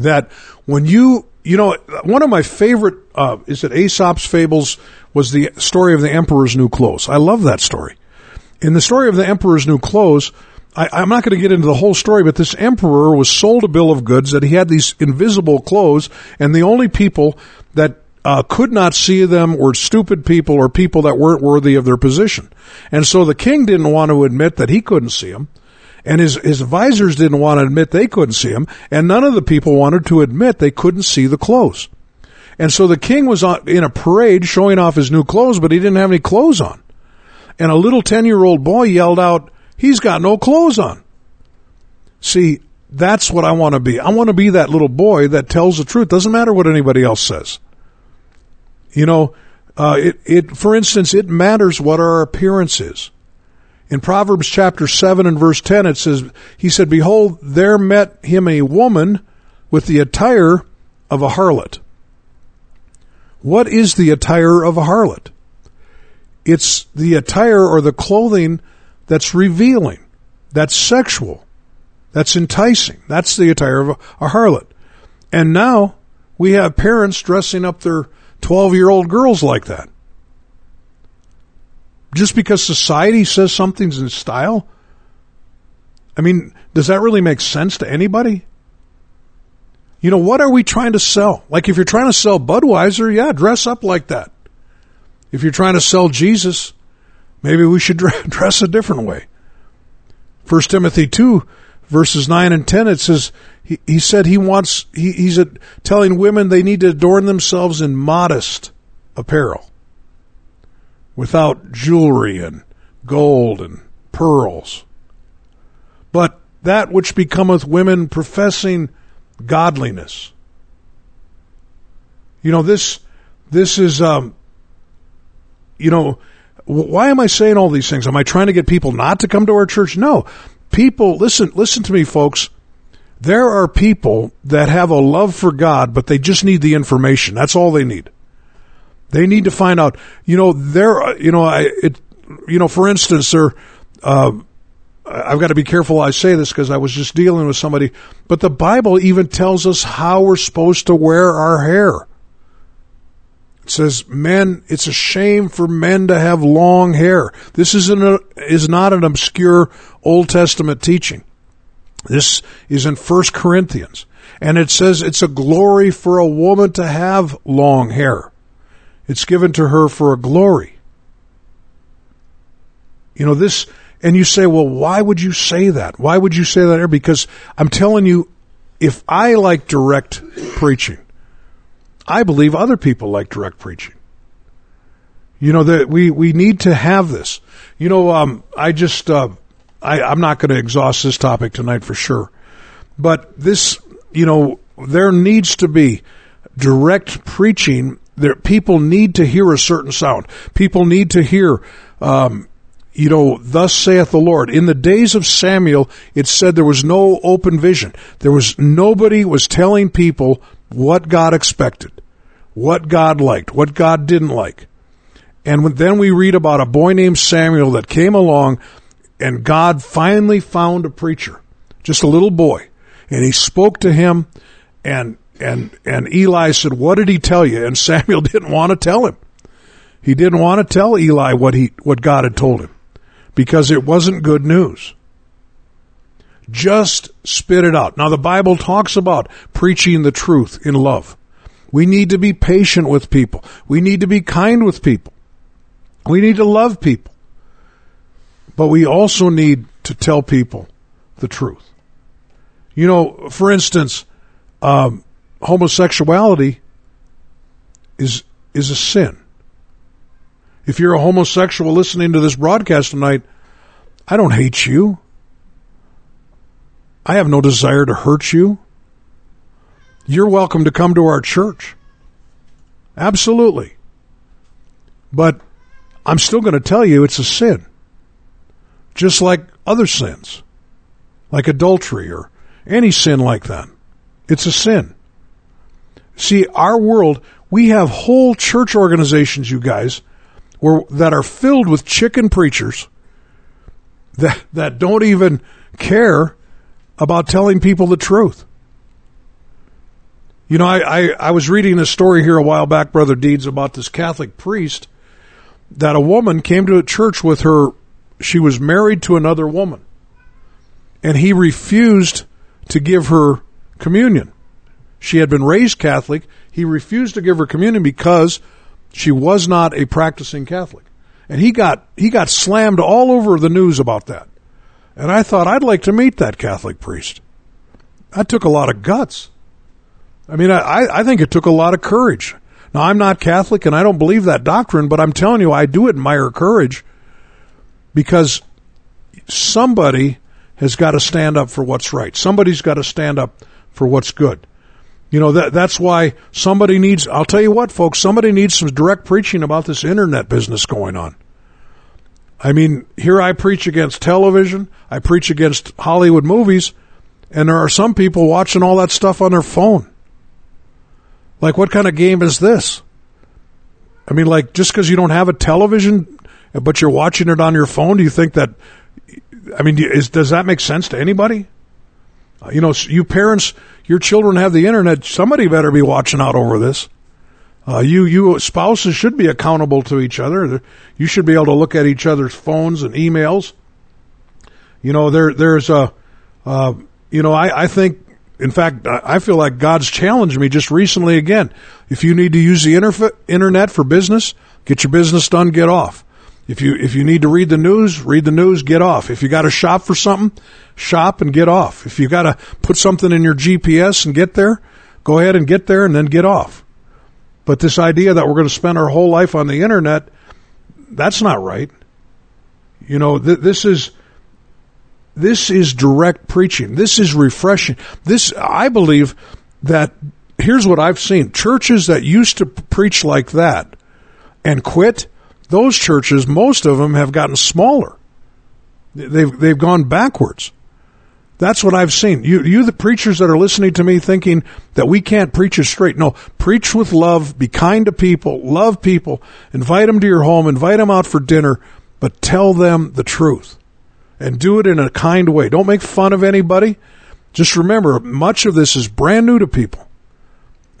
that when you you know, one of my favorite uh, is it Aesop's fables was the story of the emperor's new clothes. I love that story. In the story of the emperor's new clothes, I, I'm not going to get into the whole story, but this emperor was sold a bill of goods that he had these invisible clothes, and the only people that uh, could not see them were stupid people or people that weren't worthy of their position. And so the king didn't want to admit that he couldn't see them. And his, his advisors didn't want to admit they couldn't see him. And none of the people wanted to admit they couldn't see the clothes. And so the king was on, in a parade showing off his new clothes, but he didn't have any clothes on. And a little 10 year old boy yelled out, he's got no clothes on. See, that's what I want to be. I want to be that little boy that tells the truth. Doesn't matter what anybody else says. You know, uh, it, it, for instance, it matters what our appearance is. In Proverbs chapter 7 and verse 10, it says, He said, Behold, there met him a woman with the attire of a harlot. What is the attire of a harlot? It's the attire or the clothing that's revealing, that's sexual, that's enticing. That's the attire of a, a harlot. And now we have parents dressing up their 12 year old girls like that. Just because society says something's in style? I mean, does that really make sense to anybody? You know, what are we trying to sell? Like if you're trying to sell Budweiser, yeah, dress up like that. If you're trying to sell Jesus, maybe we should [laughs] dress a different way. First Timothy 2 verses 9 and 10 it says he, he said he wants he, he's a, telling women they need to adorn themselves in modest apparel without jewelry and gold and pearls but that which becometh women professing godliness you know this this is um you know why am I saying all these things? Am I trying to get people not to come to our church? No people, listen, listen to me, folks. There are people that have a love for God, but they just need the information. That's all they need. They need to find out. You know, there. You know, I. It. You know, for instance, there. Uh, I've got to be careful I say this because I was just dealing with somebody. But the Bible even tells us how we're supposed to wear our hair. It says, men, it's a shame for men to have long hair. This isn't uh, is not an obscure Old Testament teaching. This is in First Corinthians. And it says it's a glory for a woman to have long hair. It's given to her for a glory. You know, this, and you say, well, why would you say that? Why would you say that? Because I'm telling you, if I like direct preaching, I believe other people like direct preaching. You know that we we need to have this. You know, um, I just uh, I, I'm not going to exhaust this topic tonight for sure, but this you know there needs to be direct preaching. There people need to hear a certain sound. People need to hear. Um, you know, thus saith the Lord. In the days of Samuel, it said there was no open vision. There was nobody was telling people what God expected, what God liked, what God didn't like. And then we read about a boy named Samuel that came along and God finally found a preacher, just a little boy, and he spoke to him and and and Eli said, "What did he tell you?" And [laughs] Samuel didn't want to tell him. He didn't want to tell Eli what he what God had told him because it wasn't good news. Just spit it out. Now, the Bible talks about preaching the truth in love. We need to be patient with people. We need to be kind with people. We need to love people. But we also need to tell people the truth. You know, for instance, um, homosexuality is is a sin. If you're a homosexual listening to this broadcast tonight, I don't hate you. I have no desire to hurt you. You're welcome to come to our church. Absolutely. But I'm still going to tell you it's a sin. Just like other sins, like adultery or any sin like that. It's a sin. See, our world, we have whole church organizations, you guys, where, that are filled with chicken preachers that, that don't even care about telling people the truth. You know, I, I, I was reading a story here a while back, Brother Deeds, about this Catholic priest that a woman came to a church with her. She was married to another woman, and he refused to give her communion. She had been raised Catholic. He refused to give her communion because she was not a practicing Catholic. And he got he got slammed all over the news about that. And I thought I'd like to meet that Catholic priest. That took a lot of guts. I mean, I, I think it took a lot of courage. Now, I'm not Catholic and I don't believe that doctrine, but I'm telling you, I do admire courage because somebody has got to stand up for what's right. Somebody's got to stand up for what's good. You know, that, that's why somebody needs, I'll tell you what, folks, somebody needs some direct preaching about this internet business going on. I mean, here I preach against television, I preach against Hollywood movies, and there are some people watching all that stuff on their phone. Like, what kind of game is this? I mean, like, just because you don't have a television, but you're watching it on your phone, do you think that? I mean, is, does that make sense to anybody? Uh, you know, you parents, your children have the internet. Somebody better be watching out over this. Uh, you, you spouses should be accountable to each other. You should be able to look at each other's phones and emails. You know, there, there's a, uh, you know, I, I think in fact, I feel like God's challenged me just recently again. If you need to use the internet for business, get your business done, get off. If you if you need to read the news, read the news, get off. If you got to shop for something, shop and get off. If you got to put something in your GPS and get there, go ahead and get there and then get off. But this idea that we're going to spend our whole life on the internet, that's not right. You know, th- this is this is direct preaching. This is refreshing. This, I believe that here's what I've seen. Churches that used to preach like that and quit, those churches, most of them have gotten smaller. They've, they've gone backwards. That's what I've seen. You, you, the preachers that are listening to me thinking that we can't preach it straight. No, preach with love, be kind to people, love people, invite them to your home, invite them out for dinner, but tell them the truth and do it in a kind way. Don't make fun of anybody. Just remember, much of this is brand new to people.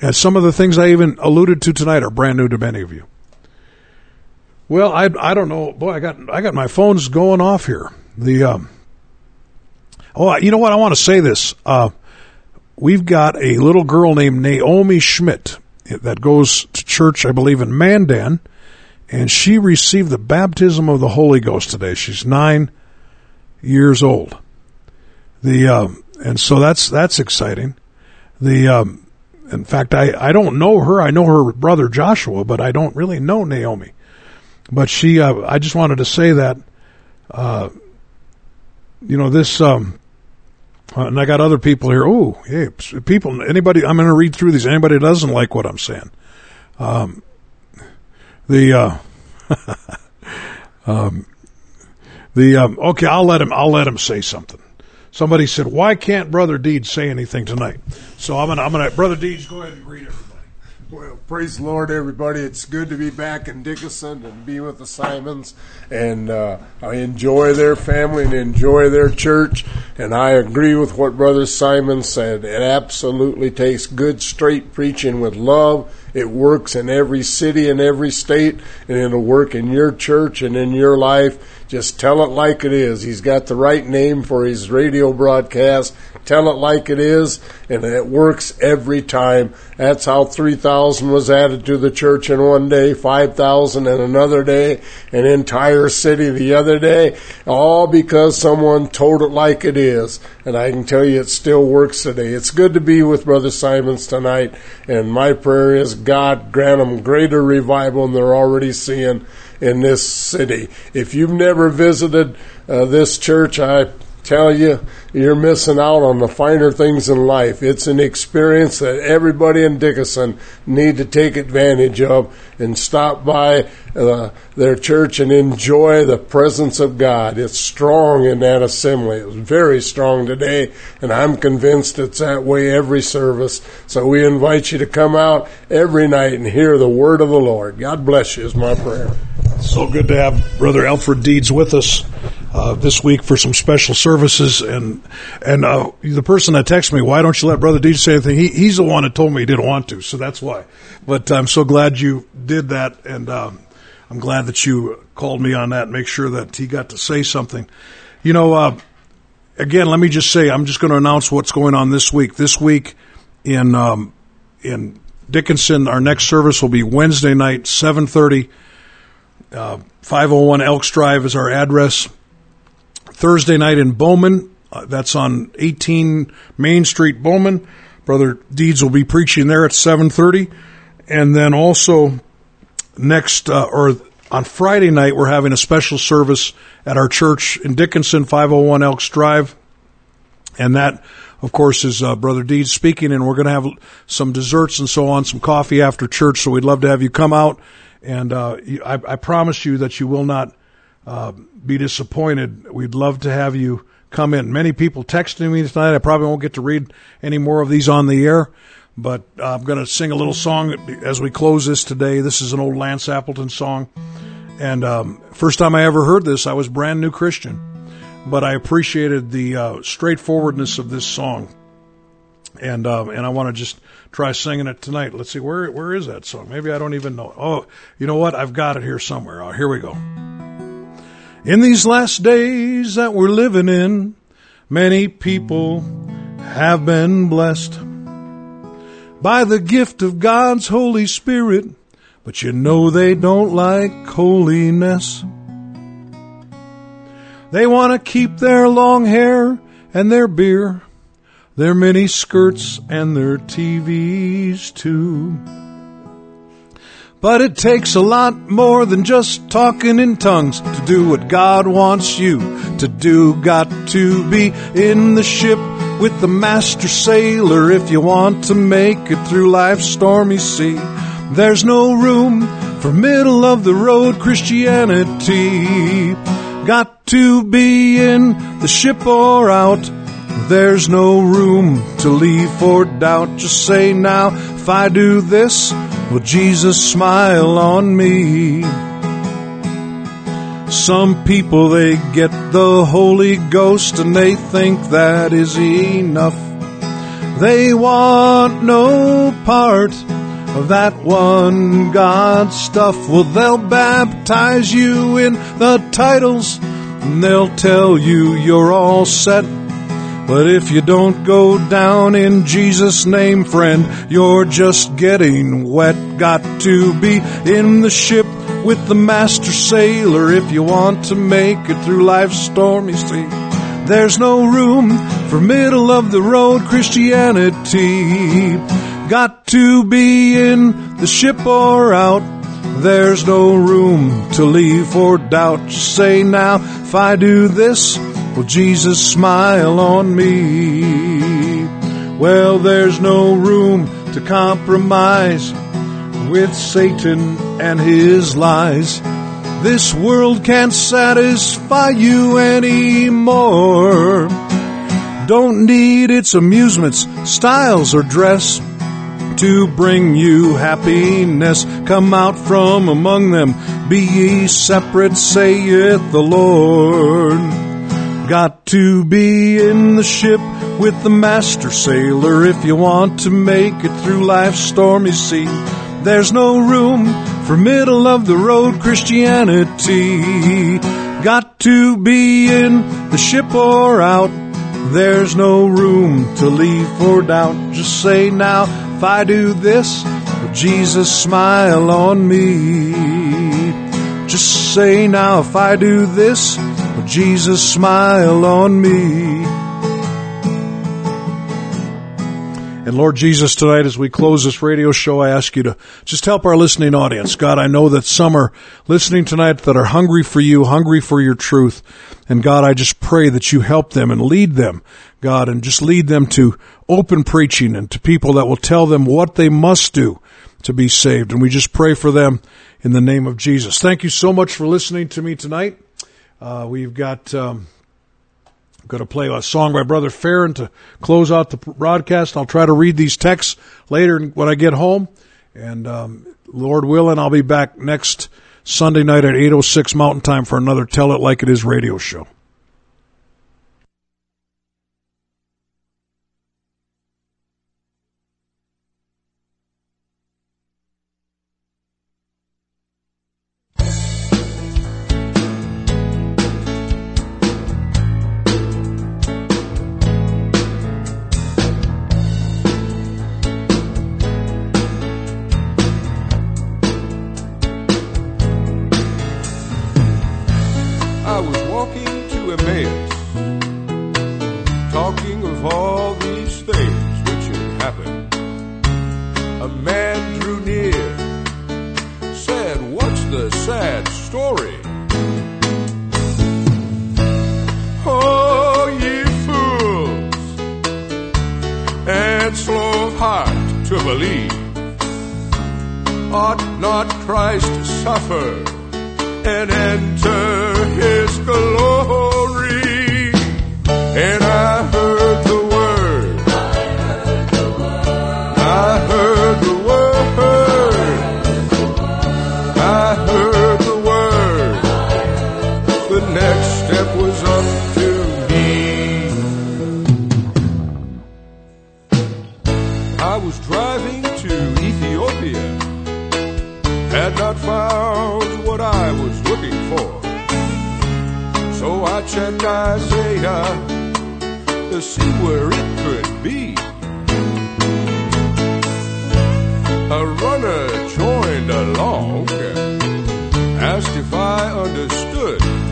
And some of the things I even alluded to tonight are brand new to many of you. Well, I, I don't know. Boy, I got I got my phones going off here. The um, oh, you know what? I want to say this. Uh, we've got a little girl named Naomi Schmidt that goes to church, I believe, in Mandan, and she received the baptism of the Holy Ghost today. She's nine years old. The um, and so that's that's exciting. The um, in fact, I I don't know her. I know her brother Joshua, but I don't really know Naomi. But she, uh, I just wanted to say that, uh, you know, this. Um, uh, and I got other people here. Oh, hey, people, anybody, I'm going to read through these. Anybody doesn't like what I'm saying. Um, the, uh, [laughs] um, the um, okay, I'll let him. I'll let him say something. Somebody said, "Why can't Brother Deeds say anything tonight?" So I'm gonna, I'm gonna, Brother Deeds, go ahead and greet everybody. Well, praise the Lord, everybody. It's good to be back in Dickinson and be with the Simons. And uh, I enjoy their family and enjoy their church. And I agree with what Brother Simon said. It absolutely takes good, straight preaching with love. It works in every city and every state, and it'll work in your church and in your life just tell it like it is. He's got the right name for his radio broadcast. Tell it like it is, and it works every time. That's how 3,000 was added to the church in one day, 5,000 in another day, an entire city the other day, all because someone told it like it is. And I can tell you it still works today. It's good to be with Brother Simons tonight, and my prayer is God grant them greater revival than they're already seeing in this city. If you've never visited uh, this church, I tell you, you're missing out on the finer things in life. It's an experience that everybody in Dickinson need to take advantage of and stop by uh, their church and enjoy the presence of God. It's strong in that assembly. It's very strong today, and I'm convinced it's that way every service. So we invite you to come out every night and hear the word of the Lord. God bless you is my prayer. So good to have Brother Alfred Deeds with us. Uh, this week for some special services. And and uh, the person that texted me, why don't you let Brother DJ say anything? He, he's the one that told me he didn't want to, so that's why. But I'm so glad you did that, and um, I'm glad that you called me on that. and Make sure that he got to say something. You know, uh, again, let me just say, I'm just going to announce what's going on this week. This week in um, in Dickinson, our next service will be Wednesday night, 7:30. Uh, 501 Elks Drive is our address. Thursday night in Bowman, uh, that's on 18 Main Street, Bowman. Brother Deeds will be preaching there at 7:30, and then also next uh, or on Friday night we're having a special service at our church in Dickinson, 501 Elks Drive, and that of course, is uh, Brother Deeds speaking, and we're going to have some desserts and so on, some coffee after church. So we'd love to have you come out, and uh, I, I, promise you that you will not uh, be disappointed. We'd love to have you come in. Many people texting me tonight. I probably won't get to read any more of these on the air, but I'm going to sing a little song as we close this today. This is an old Lance Appleton song, and um, first time I ever heard this, I was brand new Christian but I appreciated the uh, straightforwardness of this song, and uh, and I want to just try singing it tonight. Let's see where where is that song? Maybe I don't even know. Oh, you know what? I've got it here somewhere. Oh, here we go. In these last days that we're living in, many people have been blessed by the gift of God's Holy Spirit, but you know they don't like holiness. They want to keep their long hair and their beer, their mini skirts and their TVs too. But it takes a lot more than just talking in tongues to do what God wants you to do. Got to be in the ship with the master sailor if you want to make it through life's stormy sea. There's no room for middle of the road Christianity. Got to be in the ship or out. There's no room to leave for doubt. Just say now, if I do this, will Jesus smile on me? Some people, they get the Holy Ghost and they think that is enough. They want no part of that one God stuff. Well, they'll baptize you in the titles and they'll tell you you're all set. But if you don't go down in Jesus' name, friend, you're just getting wet. Got to be in the ship with the master sailor if you want to make it through life's stormy sea. There's no room for middle of the road Christianity. Got to be in the ship or out. There's no room to leave for doubt. Just say now, if I do this, will Jesus smile on me? Well, there's no room to compromise with Satan and his lies. This world can't satisfy you anymore. Don't need its amusements, styles, or dress to bring you happiness. Come out from among them, be ye separate, saith the Lord. Got to be in the ship with the master sailor if you want to make it through life's stormy sea. There's no room for middle of the road Christianity. Got to be in the ship or out. There's no room to leave for doubt. Just say now, if I do this, will Jesus smile on me? Just say now, if I do this, Jesus smile on me? And Lord Jesus, tonight as we close this radio show, I ask you to just help our listening audience. God, I know that some are listening tonight that are hungry for you, hungry for your truth. And God, I just pray that you help them and lead them, God, and just lead them to open preaching and to people that will tell them what they must do to be saved. And we just pray for them in the name of Jesus. Thank you so much for listening to me tonight. Uh, we've got, um, going to play a song by Brother Farron to close out the broadcast. I'll try to read these texts later when I get home. And um, Lord willing, I'll be back next Sunday night at 8.06 Mountain Time for another Tell It Like It Is radio show.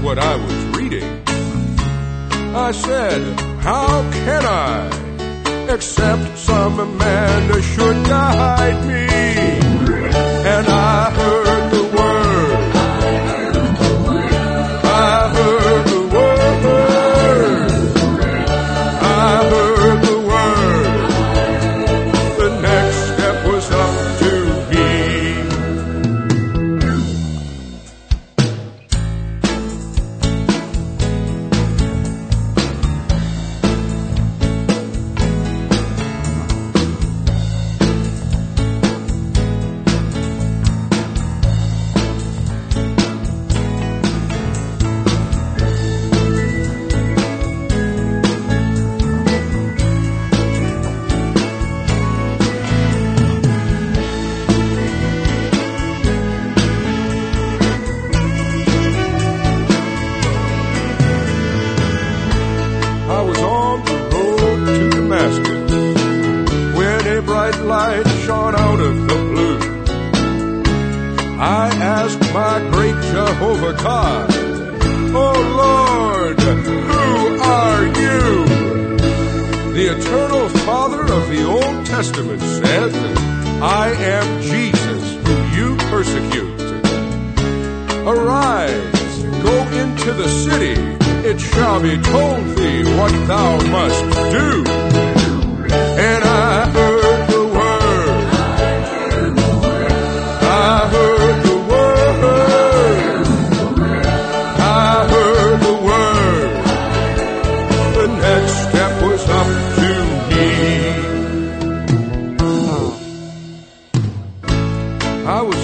what I was reading. I said, How can I accept some man should guide me? And I heard.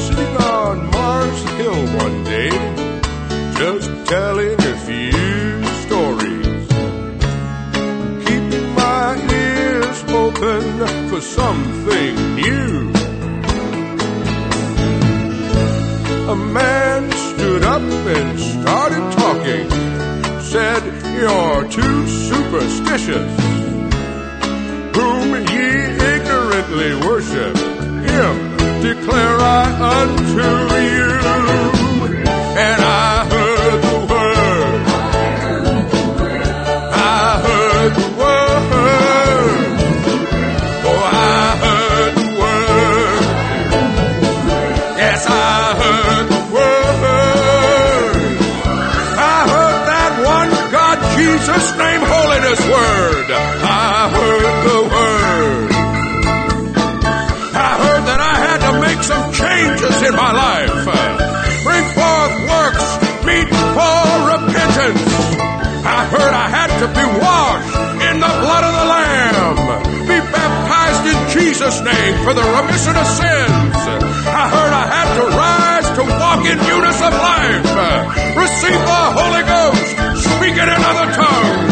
sitting on Mars Hill one day, just telling a few stories. Keeping my ears open for something new. A man stood up and started talking, said, You're too superstitious. Whom ye ignorantly worship, him declare I unto you. to be washed in the blood of the Lamb. Be baptized in Jesus' name for the remission of sins. I heard I had to rise to walk in newness of life. Receive the Holy Ghost, speaking in other tongues.